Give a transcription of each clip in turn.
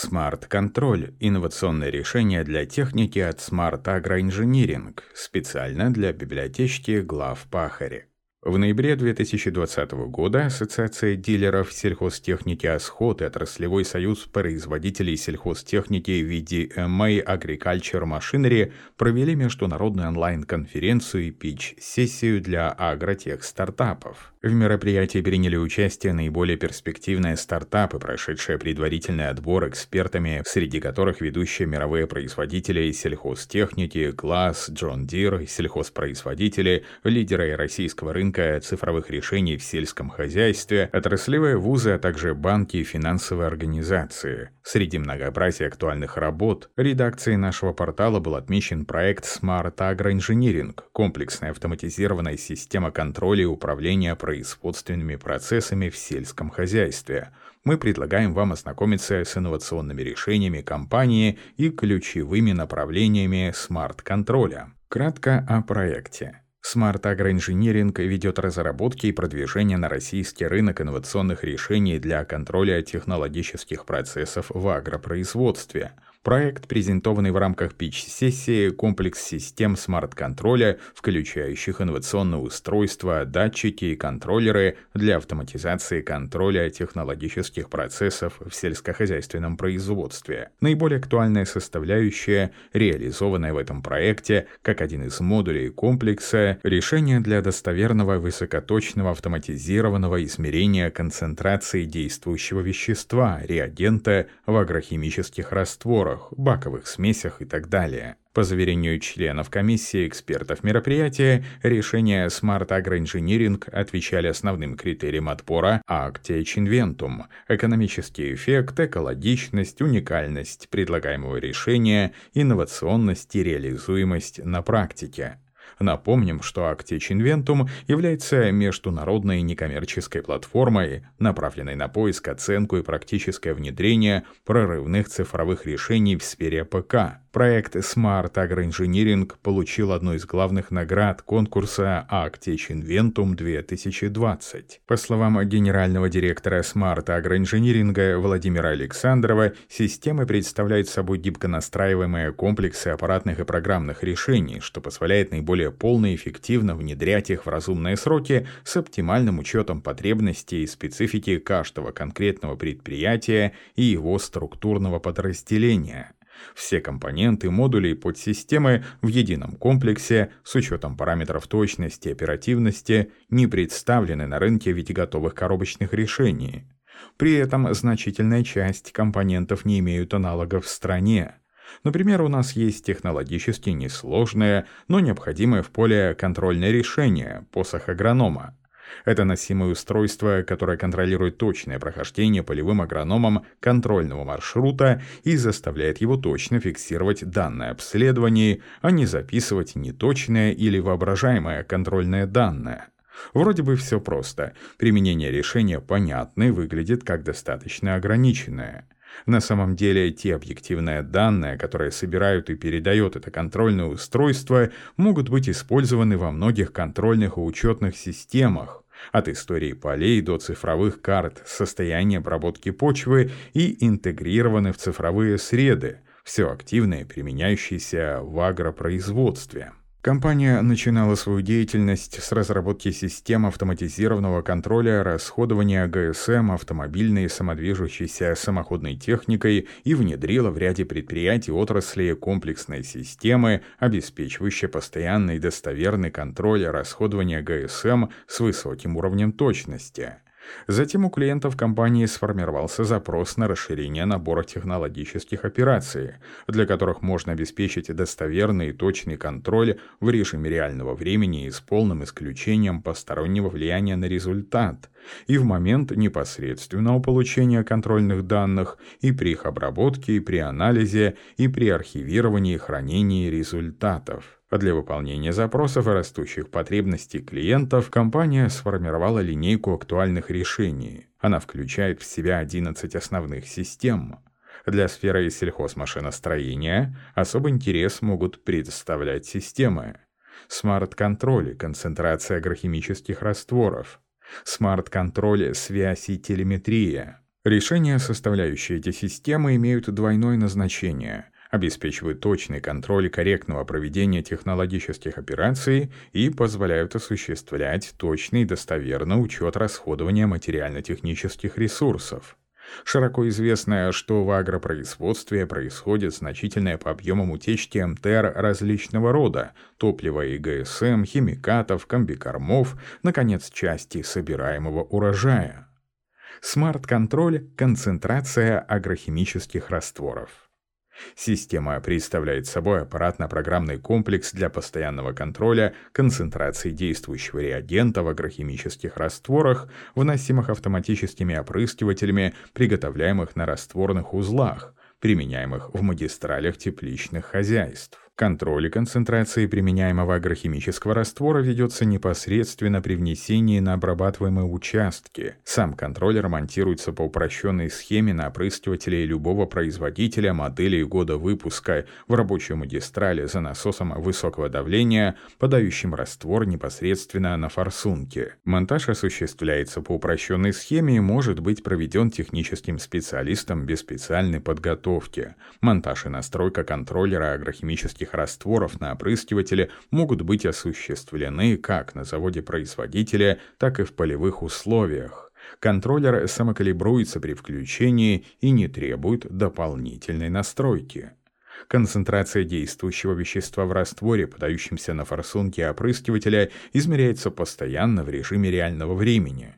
Смарт-контроль – инновационное решение для техники от Smart Agroengineering, специально для библиотечки Главпахарь. В ноябре 2020 года Ассоциация дилеров сельхозтехники «АСХОД» и Отраслевой союз производителей сельхозтехники VDMA Agriculture Machinery провели международную онлайн-конференцию и питч-сессию для агротех-стартапов. В мероприятии приняли участие наиболее перспективные стартапы, прошедшие предварительный отбор экспертами, среди которых ведущие мировые производители сельхозтехники, Claas, John Deere, сельхозпроизводители, лидеры российского рынка цифровых решений в сельском хозяйстве, отраслевые вузы, а также банки и финансовые организации. Среди многообразия актуальных работ редакцией нашего портала был отмечен проект Smart Agroengineering – комплексная автоматизированная система контроля и управления производственными процессами в сельском хозяйстве. Мы предлагаем вам ознакомиться с инновационными решениями компании и ключевыми направлениями смарт-контроля. Кратко о проекте. Smart Agroengineering ведет разработки и продвижение на российский рынок инновационных решений для контроля технологических процессов в агропроизводстве – Проект, презентованный в рамках пич-сессии, комплекс систем смарт-контроля, включающих инновационные устройства, датчики и контроллеры для автоматизации контроля технологических процессов в сельскохозяйственном производстве. Наиболее актуальная составляющая, реализованная в этом проекте как один из модулей комплекса, решение для достоверного высокоточного автоматизированного измерения концентрации действующего вещества, реагента в агрохимических растворах, растворах, баковых смесях и так далее. По заверению членов комиссии экспертов мероприятия, решения Smart Agroengineering отвечали основным критериям отпора Actia Inventum – экономический эффект, экологичность, уникальность предлагаемого решения, инновационность и реализуемость на практике. Напомним, что Actech Inventum является международной некоммерческой платформой, направленной на поиск, оценку и практическое внедрение прорывных цифровых решений в сфере ПК. Проект Smart Agroengineering получил одну из главных наград конкурса Actech Inventum 2020. По словам генерального директора Smart Agroengineering Владимира Александрова, системы представляют собой гибко настраиваемые комплексы аппаратных и программных решений, что позволяет наиболее полно и эффективно внедрять их в разумные сроки с оптимальным учетом потребностей и специфики каждого конкретного предприятия и его структурного подразделения. Все компоненты, модули и подсистемы в едином комплексе с учетом параметров точности и оперативности не представлены на рынке в виде готовых коробочных решений. При этом значительная часть компонентов не имеют аналогов в стране. Например, у нас есть технологически несложное, но необходимое в поле контрольное решение – посох агронома. Это носимое устройство, которое контролирует точное прохождение полевым агрономом контрольного маршрута и заставляет его точно фиксировать данное обследование, а не записывать неточное или воображаемое контрольное данное. Вроде бы все просто. Применение решения понятно и выглядит как достаточно ограниченное. На самом деле, те объективные данные, которые собирают и передает это контрольное устройство, могут быть использованы во многих контрольных и учетных системах, от истории полей до цифровых карт, состояния обработки почвы и интегрированы в цифровые среды, все активное, применяющееся в агропроизводстве. Компания начинала свою деятельность с разработки систем автоматизированного контроля расходования ГСМ автомобильной самодвижущейся самоходной техникой и внедрила в ряде предприятий отрасли комплексной системы, обеспечивающие постоянный и достоверный контроль расходования ГСМ с высоким уровнем точности. Затем у клиентов компании сформировался запрос на расширение набора технологических операций, для которых можно обеспечить достоверный и точный контроль в режиме реального времени и с полным исключением постороннего влияния на результат, и в момент непосредственного получения контрольных данных, и при их обработке, и при анализе, и при архивировании и хранении результатов. Для выполнения запросов и растущих потребностей клиентов компания сформировала линейку актуальных решений. Она включает в себя 11 основных систем. Для сферы сельхозмашиностроения особый интерес могут представлять системы. Смарт-контроль, концентрация агрохимических растворов. Смарт-контроль, связь и телеметрия. Решения, составляющие эти системы, имеют двойное назначение – обеспечивают точный контроль корректного проведения технологических операций и позволяют осуществлять точный и достоверный учет расходования материально-технических ресурсов. Широко известно, что в агропроизводстве происходит значительная по объемам утечки МТР различного рода, топлива и ГСМ, химикатов, комбикормов, наконец, части собираемого урожая. Смарт-контроль – концентрация агрохимических растворов. Система представляет собой аппаратно-программный комплекс для постоянного контроля концентрации действующего реагента в агрохимических растворах, вносимых автоматическими опрыскивателями, приготовляемых на растворных узлах, применяемых в магистралях тепличных хозяйств. Контроль концентрации применяемого агрохимического раствора ведется непосредственно при внесении на обрабатываемые участки. Сам контроллер монтируется по упрощенной схеме на опрыскивателе любого производителя модели и года выпуска в рабочую магистрали за насосом высокого давления, подающим раствор непосредственно на форсунке. Монтаж осуществляется по упрощенной схеме и может быть проведен техническим специалистом без специальной подготовки. Монтаж и настройка контроллера агрохимических этих растворов на опрыскивателе могут быть осуществлены как на заводе производителя, так и в полевых условиях. Контроллер самокалибруется при включении и не требует дополнительной настройки. Концентрация действующего вещества в растворе, подающемся на форсунки опрыскивателя, измеряется постоянно в режиме реального времени.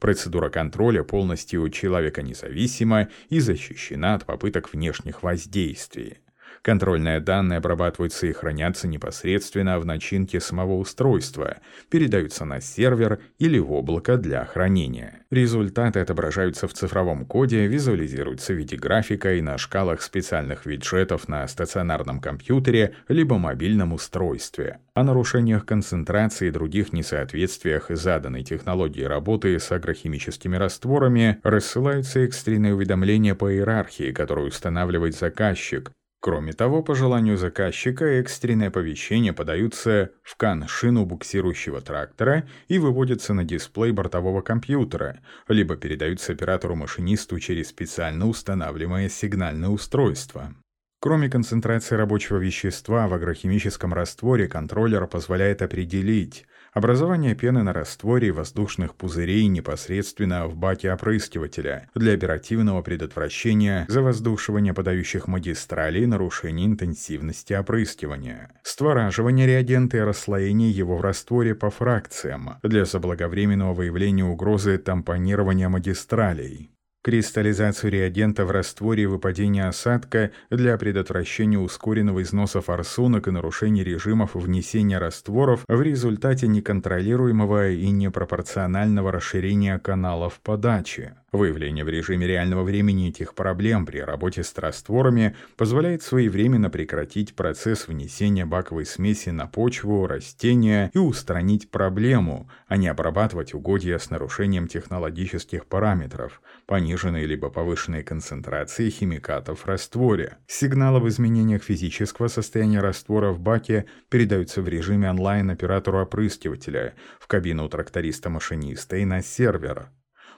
Процедура контроля полностью человека независима и защищена от попыток внешних воздействий. Контрольные данные обрабатываются и хранятся непосредственно в начинке самого устройства, передаются на сервер или в облако для хранения. Результаты отображаются в цифровом коде, визуализируются в виде графика и на шкалах специальных виджетов на стационарном компьютере либо мобильном устройстве. О нарушениях концентрации и других несоответствиях заданной технологии работы с агрохимическими растворами рассылаются экстренные уведомления по иерархии, которую устанавливает заказчик, Кроме того, по желанию заказчика экстренные оповещения подаются в кан-шину буксирующего трактора и выводятся на дисплей бортового компьютера, либо передаются оператору-машинисту через специально устанавливаемое сигнальное устройство. Кроме концентрации рабочего вещества в агрохимическом растворе, контроллер позволяет определить, Образование пены на растворе воздушных пузырей непосредственно в баке опрыскивателя для оперативного предотвращения завоздушивания подающих магистралей и нарушения интенсивности опрыскивания. Створаживание реагента и расслоение его в растворе по фракциям для заблаговременного выявления угрозы тампонирования магистралей кристаллизацию реагента в растворе и выпадение осадка для предотвращения ускоренного износа форсунок и нарушения режимов внесения растворов в результате неконтролируемого и непропорционального расширения каналов подачи. Выявление в режиме реального времени этих проблем при работе с растворами позволяет своевременно прекратить процесс внесения баковой смеси на почву, растения и устранить проблему, а не обрабатывать угодья с нарушением технологических параметров, пониженной либо повышенной концентрации химикатов в растворе. Сигналы в изменениях физического состояния раствора в баке передаются в режиме онлайн оператору опрыскивателя, в кабину тракториста-машиниста и на сервер.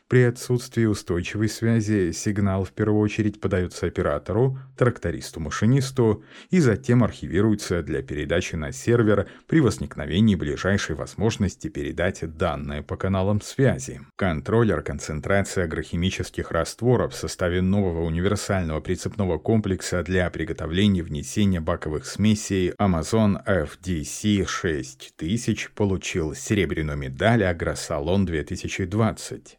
При отсутствии устойчивой связи сигнал в первую очередь подается оператору, трактористу-машинисту и затем архивируется для передачи на сервер при возникновении ближайшей возможности передать данные по каналам связи. Контроллер концентрации агрохимических растворов в составе нового универсального прицепного комплекса для приготовления внесения баковых смесей Amazon FDC 6000 получил серебряную медаль Агросалон 2020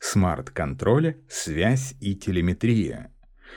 смарт-контроля, связь и телеметрия.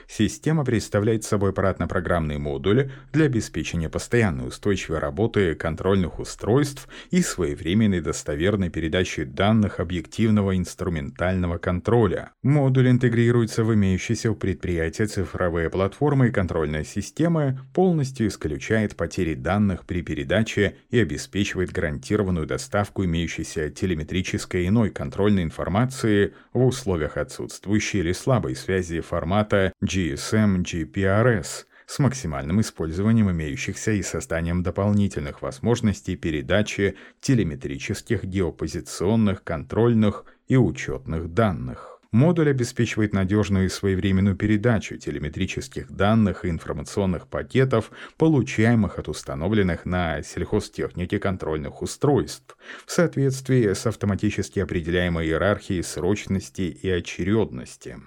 Система представляет собой аппаратно-программные модули для обеспечения постоянной устойчивой работы контрольных устройств и своевременной достоверной передачи данных объективного инструментального контроля. Модуль интегрируется в имеющиеся у предприятия цифровые платформы и контрольная система, полностью исключает потери данных при передаче и обеспечивает гарантированную доставку имеющейся телеметрической иной контрольной информации в условиях отсутствующей или слабой связи формата GSM GPRS с максимальным использованием имеющихся и созданием дополнительных возможностей передачи телеметрических, геопозиционных, контрольных и учетных данных. Модуль обеспечивает надежную и своевременную передачу телеметрических данных и информационных пакетов, получаемых от установленных на сельхозтехнике контрольных устройств, в соответствии с автоматически определяемой иерархией срочности и очередности.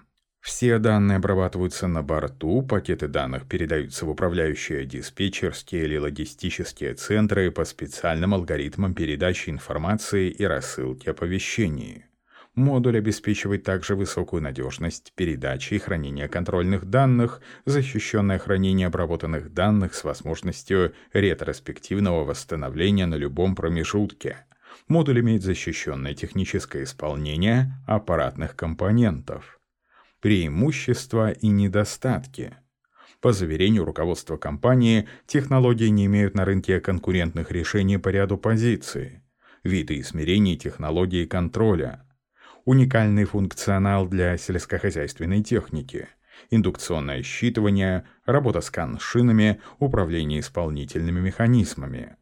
Все данные обрабатываются на борту, пакеты данных передаются в управляющие диспетчерские или логистические центры по специальным алгоритмам передачи информации и рассылки оповещений. Модуль обеспечивает также высокую надежность передачи и хранения контрольных данных, защищенное хранение обработанных данных с возможностью ретроспективного восстановления на любом промежутке. Модуль имеет защищенное техническое исполнение аппаратных компонентов преимущества и недостатки. По заверению руководства компании, технологии не имеют на рынке конкурентных решений по ряду позиций. Виды измерений технологии контроля. Уникальный функционал для сельскохозяйственной техники. Индукционное считывание, работа с коншинами, управление исполнительными механизмами.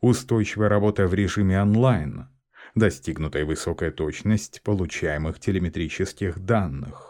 Устойчивая работа в режиме онлайн. Достигнутая высокая точность получаемых телеметрических данных.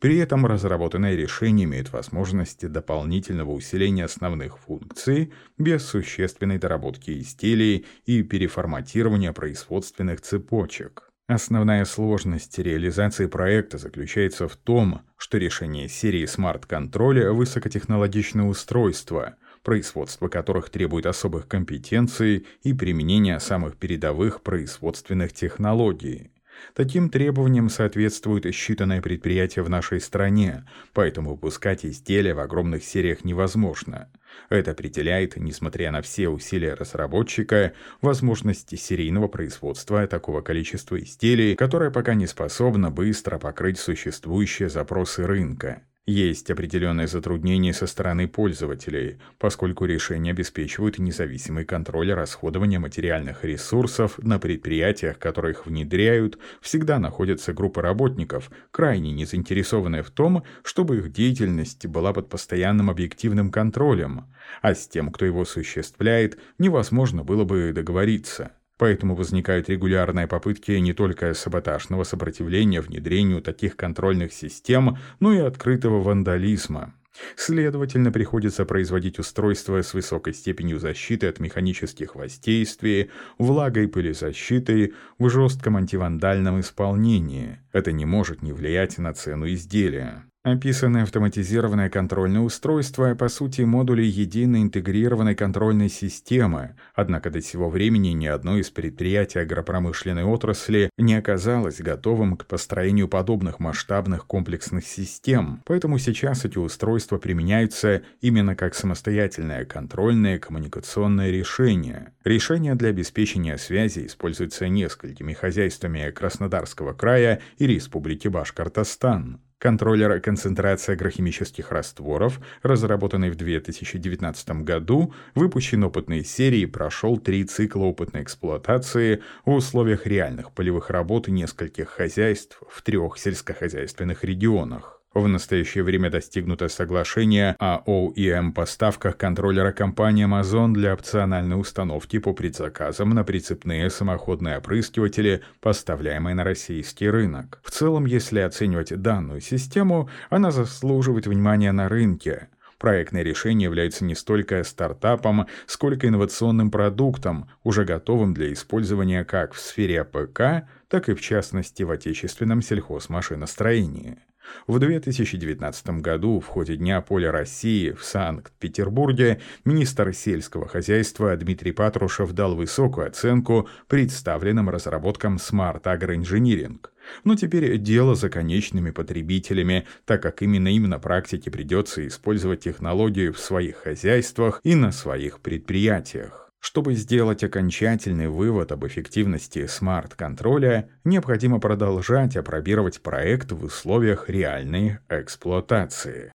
При этом разработанное решение имеет возможности дополнительного усиления основных функций без существенной доработки изделий и переформатирования производственных цепочек. Основная сложность реализации проекта заключается в том, что решение серии смарт-контроля – высокотехнологичное устройство, производство которых требует особых компетенций и применения самых передовых производственных технологий. Таким требованиям соответствуют считанные предприятия в нашей стране, поэтому выпускать изделия в огромных сериях невозможно. Это определяет, несмотря на все усилия разработчика, возможности серийного производства такого количества изделий, которое пока не способно быстро покрыть существующие запросы рынка. Есть определенные затруднения со стороны пользователей, поскольку решения обеспечивают независимый контроль расходования материальных ресурсов на предприятиях, которые их внедряют, всегда находятся группы работников, крайне не заинтересованные в том, чтобы их деятельность была под постоянным объективным контролем, а с тем, кто его осуществляет, невозможно было бы договориться. Поэтому возникают регулярные попытки не только саботажного сопротивления внедрению таких контрольных систем, но и открытого вандализма. Следовательно, приходится производить устройства с высокой степенью защиты от механических воздействий, влагой пылезащитой в жестком антивандальном исполнении. Это не может не влиять на цену изделия. Описанное автоматизированное контрольное устройство, по сути, модули единой интегрированной контрольной системы, однако до сего времени ни одно из предприятий агропромышленной отрасли не оказалось готовым к построению подобных масштабных комплексных систем, поэтому сейчас эти устройства применяются именно как самостоятельное контрольное коммуникационное решение. Решение для обеспечения связи используется несколькими хозяйствами Краснодарского края и Республики Башкортостан. Контроллер концентрации агрохимических растворов, разработанный в 2019 году, выпущен опытной серии прошел три цикла опытной эксплуатации в условиях реальных полевых работ нескольких хозяйств в трех сельскохозяйственных регионах. В настоящее время достигнуто соглашение о OEM поставках контроллера компании Amazon для опциональной установки по предзаказам на прицепные самоходные опрыскиватели, поставляемые на российский рынок. В целом, если оценивать данную систему, она заслуживает внимания на рынке. Проектное решение является не столько стартапом, сколько инновационным продуктом, уже готовым для использования как в сфере АПК, так и в частности в отечественном сельхозмашиностроении. В 2019 году в ходе Дня поля России в Санкт-Петербурге министр сельского хозяйства Дмитрий Патрушев дал высокую оценку представленным разработкам Smart Agroengineering. Но теперь дело за конечными потребителями, так как именно им на практике придется использовать технологию в своих хозяйствах и на своих предприятиях. Чтобы сделать окончательный вывод об эффективности смарт-контроля, необходимо продолжать опробировать проект в условиях реальной эксплуатации.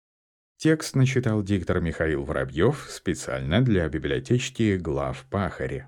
Текст начитал диктор Михаил Воробьев специально для библиотечки глав Пахари.